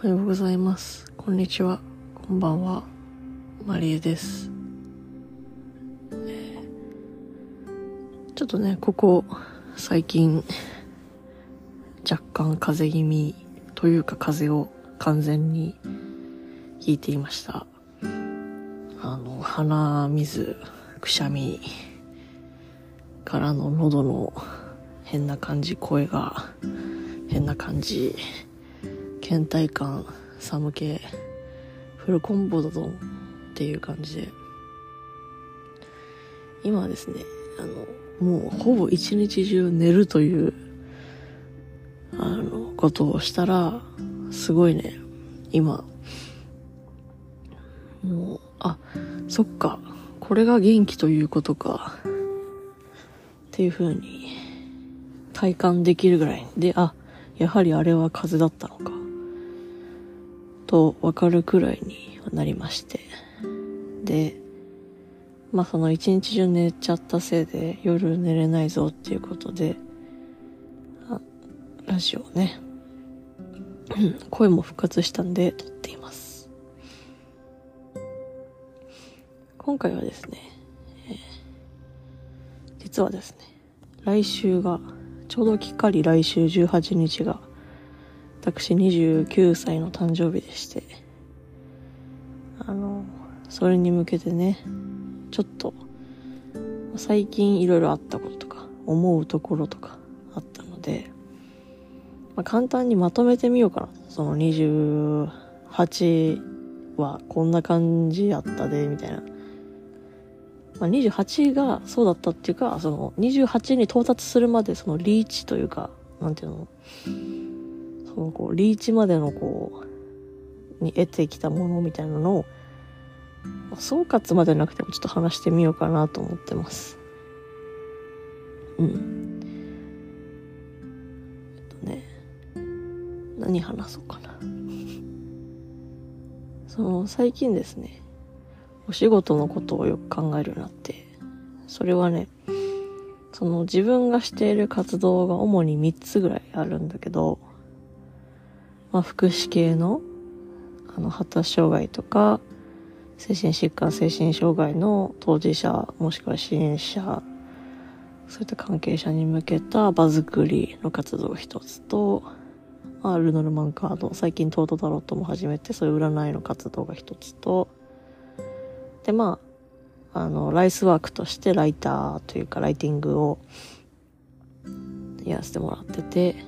おはようございます。こんにちは。こんばんは。マリエです。ちょっとね、ここ、最近、若干風邪気味というか風邪を完全にひいていました。あの、鼻水、くしゃみからの喉の変な感じ、声が変な感じ、倦怠感寒気フルコンボだぞっていう感じで今はですねあのもうほぼ一日中寝るというあのことをしたらすごいね今。もうあそっかこれが元気ということかっていう風に体感できるぐらい。であやはりあれは風だったのか。と分かるくらいになりまして。で、まあその一日中寝ちゃったせいで夜寝れないぞっていうことで、ラジオをね、声も復活したんで撮っています。今回はですね、えー実はですね、来週が、ちょうどきっかり来週18日が私29歳の誕生日でしてあのそれに向けてねちょっと最近いろいろあったこととか思うところとかあったので、まあ、簡単にまとめてみようかな。その28はこんな感じやったでみたいな、まあ、28がそうだったっていうかその28に到達するまでそのリーチというかなんていうの？そのこうリーチまでのこうに得てきたものみたいなのを総括までなくてもちょっと話してみようかなと思ってます。うん。えっとね何話そうかな。その最近ですねお仕事のことをよく考えるようになってそれはねその自分がしている活動が主に3つぐらいあるんだけどまあ、福祉系のあの発達障害とか精神疾患精神障害の当事者もしくは支援者そういった関係者に向けた場作りの活動一つと、まあ、ルノルマンカード最近トートタロットも始めてそういう占いの活動が一つとでまああのライスワークとしてライターというかライティングをやらせてもらっててで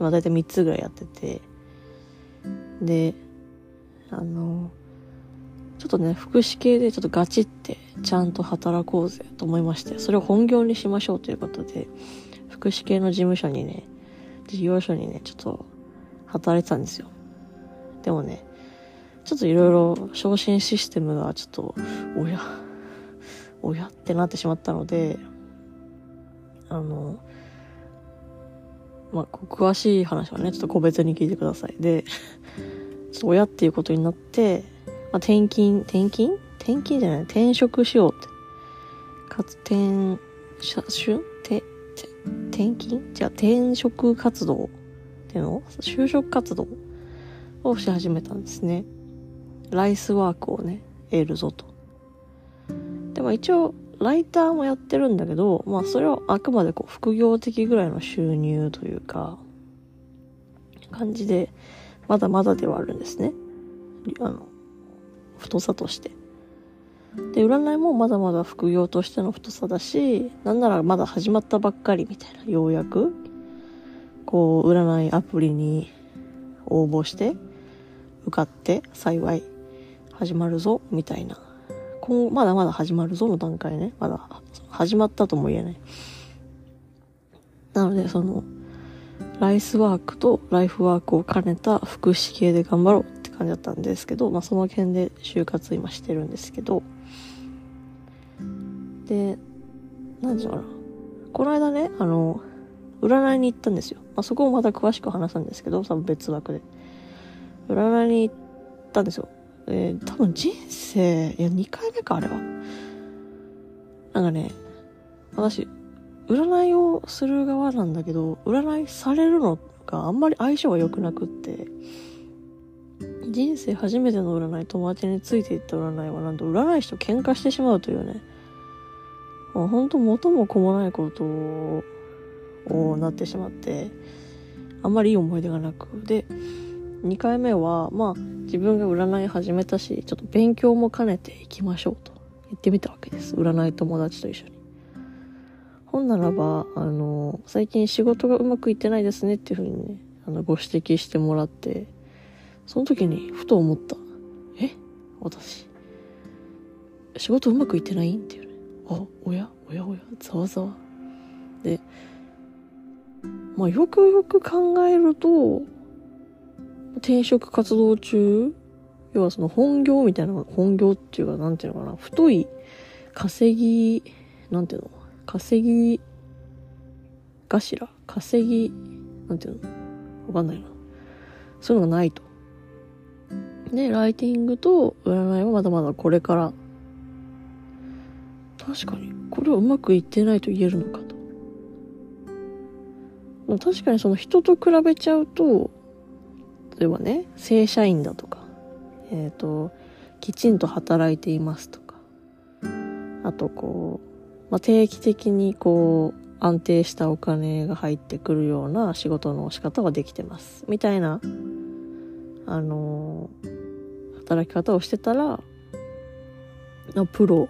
まあ大体3つぐらいやっててで、あの、ちょっとね、福祉系でちょっとガチってちゃんと働こうぜと思いまして、それを本業にしましょうということで、福祉系の事務所にね、事業所にね、ちょっと働いてたんですよ。でもね、ちょっといろいろ昇進システムがちょっと、おや、おやってなってしまったので、あの、まあ、詳しい話はね、ちょっと個別に聞いてください。で、ちょっと親っていうことになって、まあ、転勤、転勤？転勤じゃない、転職しようって。かつ、転、しゃ、しゅ？て、て、転勤？じゃあ転職活動っていうの？就職活動をし始めたんですね。ライスワークをね、得るぞと。でも一応、ライターもやってるんだけど、まあそれはあくまでこう副業的ぐらいの収入というか、感じで、まだまだではあるんですね。あの、太さとして。で、占いもまだまだ副業としての太さだし、なんならまだ始まったばっかりみたいな、ようやく、こう、占いアプリに応募して、受かって、幸い、始まるぞ、みたいな。今後、まだまだ始まるぞの段階ね。まだ、始まったとも言えない。なので、その、ライスワークとライフワークを兼ねた福祉系で頑張ろうって感じだったんですけど、まあその件で就活今してるんですけど、で、なんていうのかな。この間ね、あの、占いに行ったんですよ。まあそこをまた詳しく話すんですけど、多分別枠で。占いに行ったんですよ。えー、多分人生、いや2回目か、あれは。なんかね、私、占いをする側なんだけど、占いされるのがあんまり相性が良くなくって、人生初めての占い、友達についていった占いはなんと占い師と喧嘩してしまうというね、まあ、本当元も子もないことをなってしまって、あんまりいい思い出がなく。で、2回目は、まあ、自分が占い始めたし、ちょっと勉強も兼ねていきましょうと言ってみたわけです。占い友達と一緒に。本ならば、あの、最近仕事がうまくいってないですねっていうふうにね、あの、ご指摘してもらって、その時にふと思った。え？私。仕事うまくいってないっていうね。あ、おや？おや？おや？ざわざわ。で、まあ、よくよく考えると、転職活動中、要はその本業みたいな、本業っていうか、なんていうのかな、太い稼ぎ、なんていうの稼ぎ頭稼ぎ、なんていうのわかんないな。そういうのがないと。で、ライティングと占いはまだまだこれから。確かに、これはうまくいってないと言えるのかと。確かにその人と比べちゃうと、例えばね、正社員だとか、えっ、ー、と、きちんと働いていますとか、あとこう、まあ、定期的にこう、安定したお金が入ってくるような仕事の仕方はできてます。みたいな、あのー、働き方をしてたら、プロ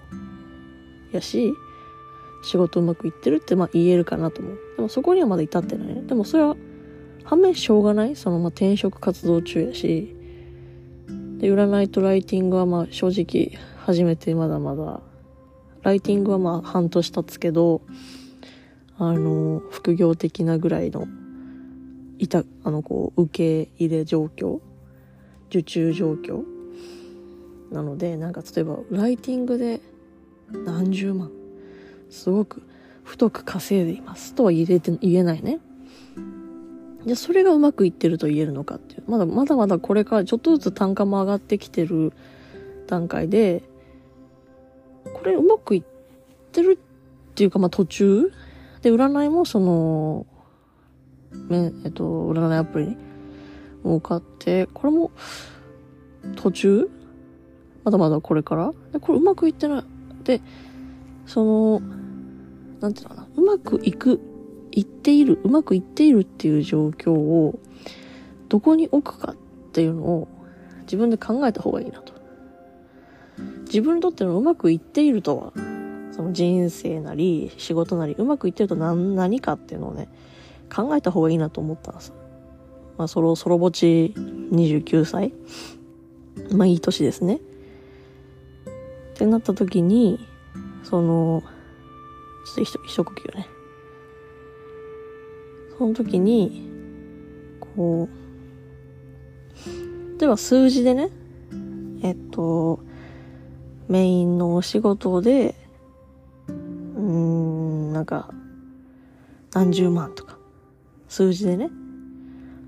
やし、仕事うまくいってるってまあ言えるかなと思う。でもそこにはまだ至ってないね。でもそれは、反面しょうがない？そのまあ転職活動中やし、で、占いとライティングはまあ正直初めてまだまだ。ライティングはまあ半年経つけど、あの、副業的なぐらいの、いた、あの、こう、受け入れ状況、受注状況。なので、なんか例えば、ライティングで何十万、すごく太く稼いでいますとは言えて、言えないね。じゃそれがうまくいってると言えるのかっていう。まだまだまだこれからちょっとずつ単価も上がってきてる段階で、これうまくいってるっていうか、まあ途中？で、占いもその、め、えっと、占いアプリに向かって、これも途中？まだまだこれから？で、これうまくいってない。で、その、なんていうのかな、うまくいく、いっている、うまくいっているっていう状況を、どこに置くかっていうのを自分で考えた方がいいなと。自分にとってのうまくいっているとは、その人生なり仕事なりうまくいってると何何かっていうのをね、考えた方がいいなと思ったんです。まあ、ソロ、ソロぼち29歳。まあ、いい年ですね。ってなった時に、その、ちょっと一一呼吸ね。その時に、こう、では数字でね、えっと、メインのお仕事で、うーん、なんか、何十万とか、数字でね、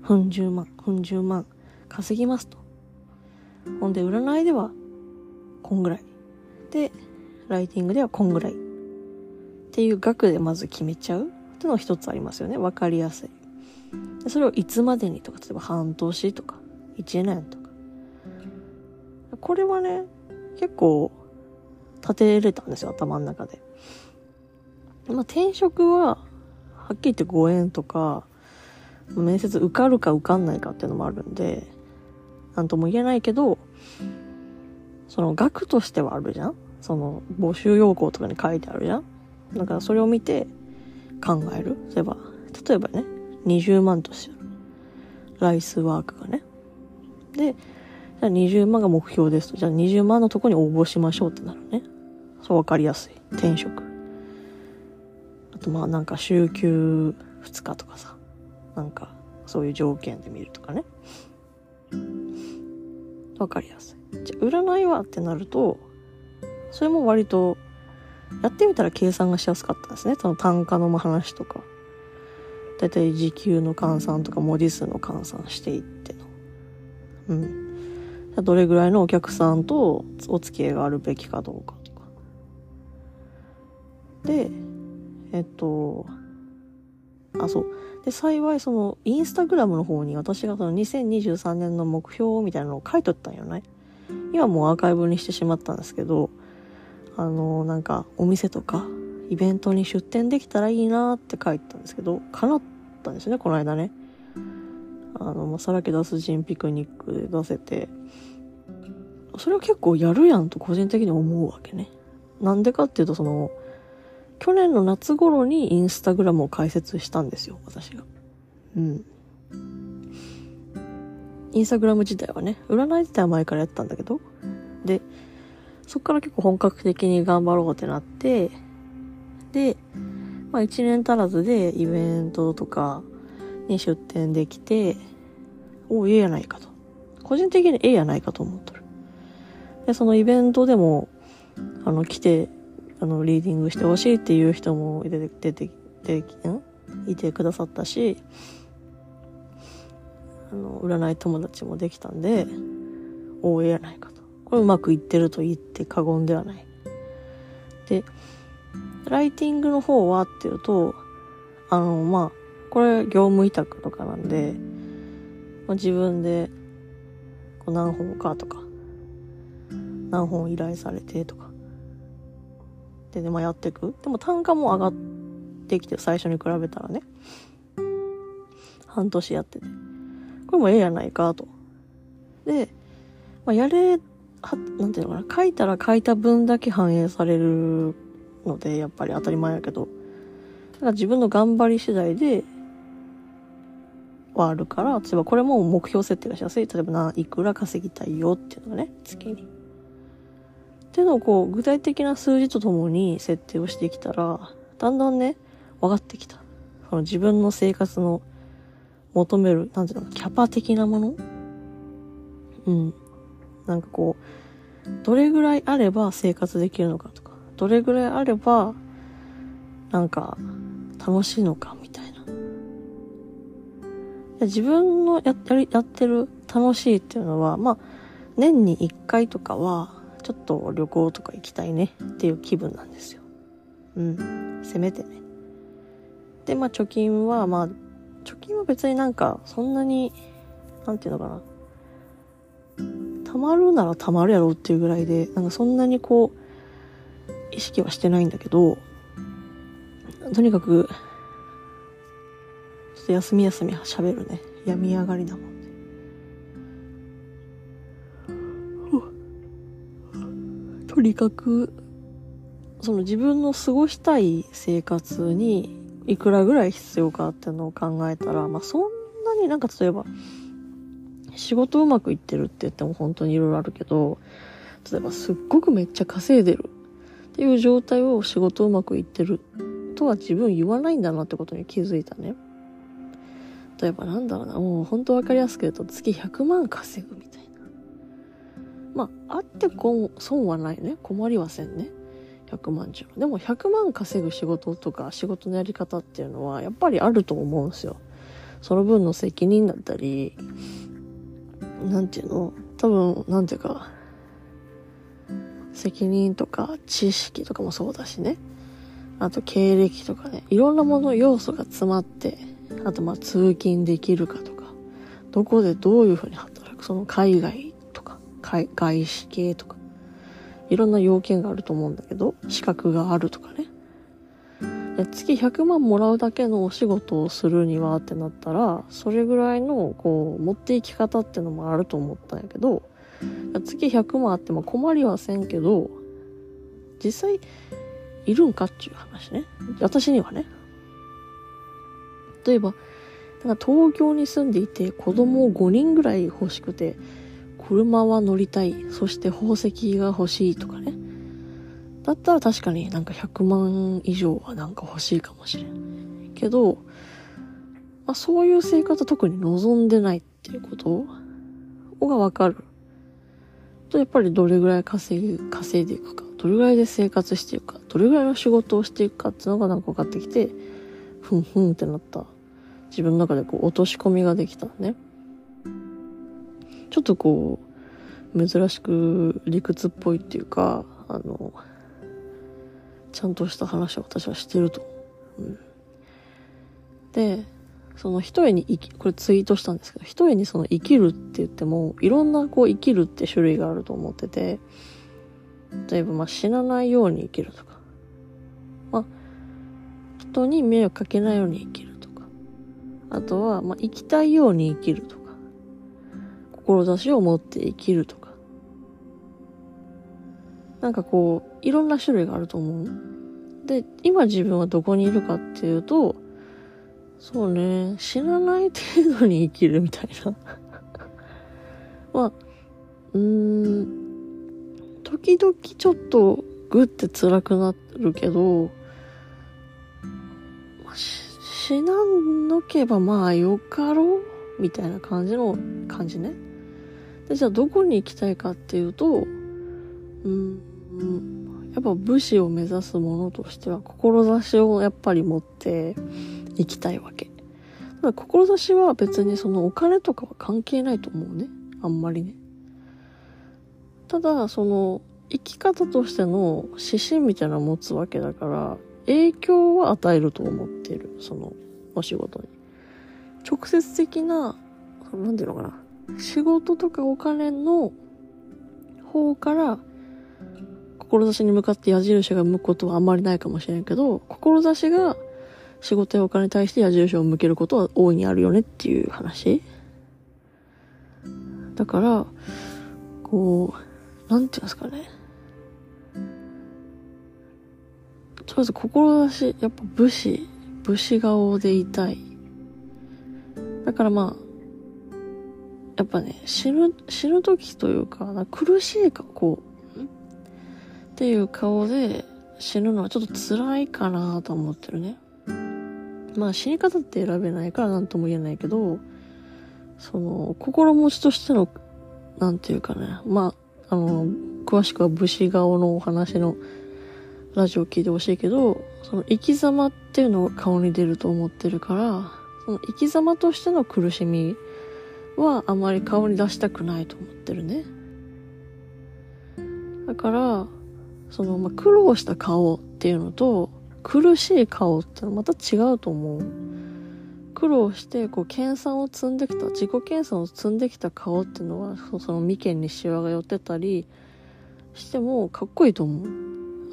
うん十万、うん十万稼ぎますと。ほんで、占いでは、こんぐらい。で、ライティングではこんぐらい。っていう額でまず決めちゃうっていうのが一つありますよね。わかりやすい。それをいつまでにとか、例えば半年とか、一年とか。これはね、結構立てれたんですよ、頭の中で。まあ、転職は、はっきり言ってご縁とか、面接受かるか受かんないかっていうのもあるんで、なんとも言えないけど、その額としてはあるじゃんその募集要項とかに書いてあるじゃんだからそれを見て考える？例えば、例えばね、20万としてライスワークがね。で、じゃあ20万が目標ですと。じゃあ20万のとこに応募しましょうってなるね。そう分かりやすい。転職。あとまあなんか週休2日とかさ。なんかそういう条件で見るとかね。分かりやすい。じゃあ占いはってなると、それも割とやってみたら計算がしやすかったんですね。その単価の話とか。だいたい時給の換算とか文字数の換算していっての。うん。どれぐらいのお客さんとお付き合いがあるべきかどうかとか。で、えっと、あ、そう。で、幸いその、インスタグラムの方に私がその2023年の目標みたいなのを書いとったんよね。今もうアーカイブにしてしまったんですけど、あの、なんか、お店とか、イベントに出店できたらいいなって書いてたんですけど、叶ったんですね、この間ね。あの、まあ、さらけ出す人ピクニックで出せて、それを結構やるやんと個人的に思うわけね。なんでかっていうと、その、去年の夏頃にインスタグラムを開設したんですよ、私が。うん。インスタグラム自体はね、占い自体は前からやったんだけど、で、そっから結構本格的に頑張ろうってなって、で、まあ一年足らずでイベントとかに出店できて、おええやないかと。個人的にええやないかと思っとる。で、そのイベントでも、あの、来て、あの、リーディングしてほしいっていう人も出て、出て、出て、ん？いてくださったし、あの、占い友達もできたんで、おええやないかと。これうまくいってると言って過言ではない。で、ライティングの方はっていうと、あの、まあ、これ業務委託とかなんで、まあ、自分でこう何本かとか、何本依頼されてとか、でね、まあ、やっていく。でも単価も上がってきて、最初に比べたらね。半年やってて。これもええやないかと。で、まあ、やれ、なんていうのかな、書いたら書いた分だけ反映されるので、やっぱり当たり前やけど、だから自分の頑張り次第で、はあるから、例えばこれも目標設定がしやすい。例えばな、いくら稼ぎたいよっていうのがね、月に。っていうのをこう、具体的な数字とともに設定をしてきたら、だんだんね、分かってきた。その自分の生活の求める、なんていうの、キャパ的なもの？うん。なんかこう、どれぐらいあれば生活できるのかとか、どれぐらいあれば、なんか、楽しいのかみたいな。自分のやややってる楽しいっていうのは、まあ、年に一回とかは、ちょっと旅行とか行きたいねっていう気分なんですよ。うん。せめてね。で、まあ貯金は、まあ貯金は別になんか、そんなに、なんていうのかな。貯まるなら貯まるやろっていうぐらいで、なんかそんなにこう、意識はしてないんだけど、とにかく、ちょっと休み休み喋るね。病み上がりなもん。とにかく、その自分の過ごしたい生活にいくらぐらい必要かっていうのを考えたら、まあそんなになんか例えば、仕事うまくいってるって言っても本当にいろいろあるけど、例えばすっごくめっちゃ稼いでるっていう状態を仕事うまくいってるとは自分言わないんだなってことに気づいたね。例えばなんだろうな、もう本当わかりやすく言うと月100万稼ぐみたいな。まあ、あってこ損はないね。困りはせんね。100万じゃ。でも100万稼ぐ仕事とか仕事のやり方っていうのはやっぱりあると思うんですよ。その分の責任だったり、なんていうの？多分、なんていうか、責任とか知識とかもそうだしね。あと経歴とかね。いろんなもの要素が詰まって、あとまあ通勤できるかとか、どこでどういうふうに働く、その海外とか、外資系とか、いろんな要件があると思うんだけど、資格があるとかね。月100万もらうだけのお仕事をするにはってなったら、それぐらいの、こう、持っていき方ってのもあると思ったんやけど、月100万あっても困りはせんけど、実際、いるんかっていう話ね。私にはね。例えば、なんか東京に住んでいて子供を5人ぐらい欲しくて、車は乗りたい。そして宝石が欲しいとかね。だったら確かになんか100万以上はなんか欲しいかもしれん。けど、まあそういう生活特に望んでないっていうことがわかる。と、やっぱりどれぐらい稼ぎ、稼いでいくか、どれぐらいで生活していくか、どれぐらいの仕事をしていくかっていうのがなんか分かってきて、ふんふんってなった。自分の中でこう落とし込みができたね。ちょっとこう、珍しく理屈っぽいっていうか、あの、ちゃんとした話を私はしてると。うん。で、その一重に生き、これツイートしたんですけど、一重にその生きるって言っても、いろんなこう生きるって種類があると思ってて、例えばまあ死なないように生きるとか、まあ、人に迷惑かけないように生きるとか、あとはまあ生きたいように生きるとか、志を持って生きるとか、なんかこう、いろんな種類があると思う。で、今自分はどこにいるかっていうと、そうね、死なない程度に生きるみたいな。まあ、うーん、時々ちょっとグって辛くなるけど、まあ、死なんのけばまあよかろうみたいな感じの感じね。で、じゃあどこに行きたいかっていうと、うん、やっぱ武士を目指すものとしては、志をやっぱり持っていきたいわけ。だから志は別にそのお金とかは関係ないと思うね。あんまりね。ただ、その、生き方としての指針みたいなのを持つわけだから、影響は与えると思ってる。その、お仕事に。直接的な、なんていうのかな。仕事とかお金の方から志に向かって矢印が向くことはあんまりないかもしれんけど、志が仕事やお金に対して矢印を向けることは大いにあるよねっていう話。だから、こう、なんていうんですかね。とりあえず志、やっぱ武士、武士顔でいたい。だからまあ、やっぱね、死ぬ、死ぬ時というか、苦しいか、こう、っていう顔で死ぬのはちょっと辛いかなと思ってるね。まあ死に方って選べないから何とも言えないけど、その、心持ちとしての、なんていうかね、まあ、あの、詳しくは武士顔のお話のラジオを聞いてほしいけど、その生き様っていうのが顔に出ると思ってるから、その生き様としての苦しみはあまり顔に出したくないと思ってるね。だから、その、まあ、苦労した顔っていうのと、苦しい顔ってのはまた違うと思う。苦労して、こう、研鑽を積んできた、自己研鑽を積んできた顔っていうのは、その眉間にシワが寄ってたりしても、かっこいいと思う。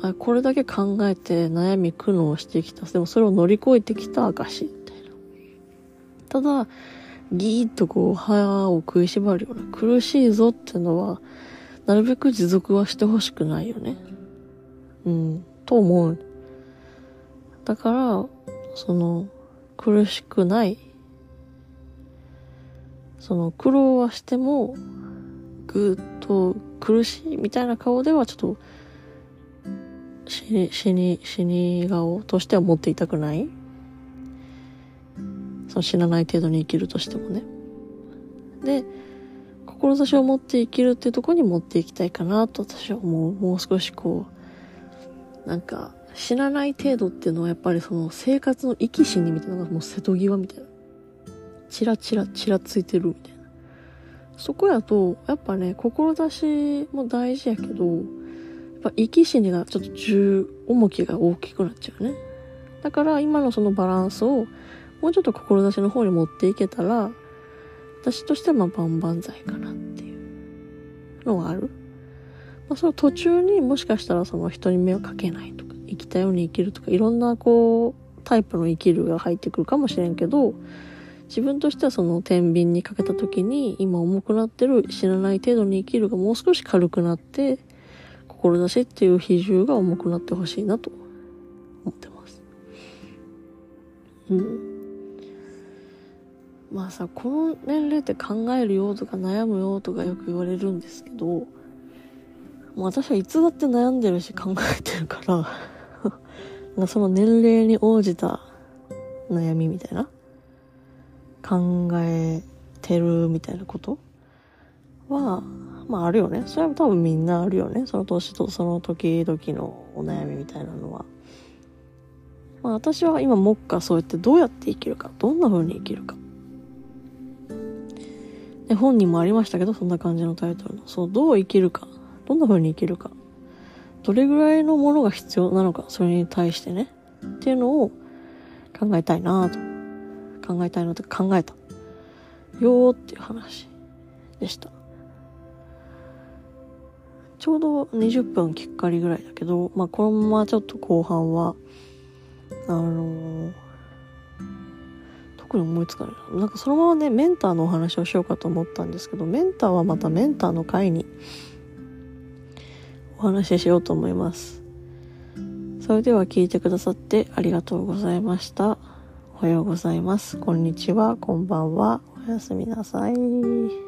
あこれだけ考えて悩み苦悩してきた。でもそれを乗り越えてきた証みたいな。ただ、ギーッとこう、歯を食いしばるような苦しいぞっていうのは、なるべく持続はしてほしくないよね。うん、と思う。だから、その、苦しくない。その、苦労はしても、ぐっと苦しいみたいな顔ではちょっと、死に、死に、死に顔としては持っていたくないその死なない程度に生きるとしてもね。で、志を持って生きるっていうところに持っていきたいかなと私は思う。もう少しこう、なんか、死なない程度っていうのはやっぱりその生活の生き死にみたいなのがもう瀬戸際みたいな。チラチラチラついてるみたいな。そこやと、やっぱね、志も大事やけど、やっぱ生き死にがちょっと重、重きが大きくなっちゃうね。だから今のそのバランスをもうちょっと志の方に持っていけたら、私としてはまあ万々歳かなっていうのはある。まあ、その途中にもしかしたらその人に目をかけないとか、生きたように生きるとか、いろんなこう、タイプの生きるが入ってくるかもしれんけど、自分としてはその天秤にかけた時に、今重くなってる死なない程度に生きるがもう少し軽くなって、志っていう比重が重くなってほしいなと思ってます。うん。まあさ、この年齢って考えるよとか悩むよとかよく言われるんですけど、もう私はいつだって悩んでるし考えてるからその年齢に応じた悩みみたいな考えてるみたいなことは、まああるよね。それは多分みんなあるよね。その年とその時々のお悩みみたいなのは。まあ私は今目下そうやってどうやって生きるか、どんな風に生きるか。で本にもありましたけど、そんな感じのタイトルの。そう、どう生きるか。どんな風に生きるか。どれぐらいのものが必要なのか、それに対してね。っていうのを考えたいなと考えたいのって考えた。よーっていう話でした。ちょうど20分きっかりぐらいだけど、まあこのままちょっと後半は、あのー、特に思いつかないな。なんかそのままね、メンターのお話をしようかと思ったんですけど、メンターはまたメンターの回にお話ししようと思います。それでは聞いてくださってありがとうございました。おはようございます。こんにちは。こんばんは。おやすみなさい。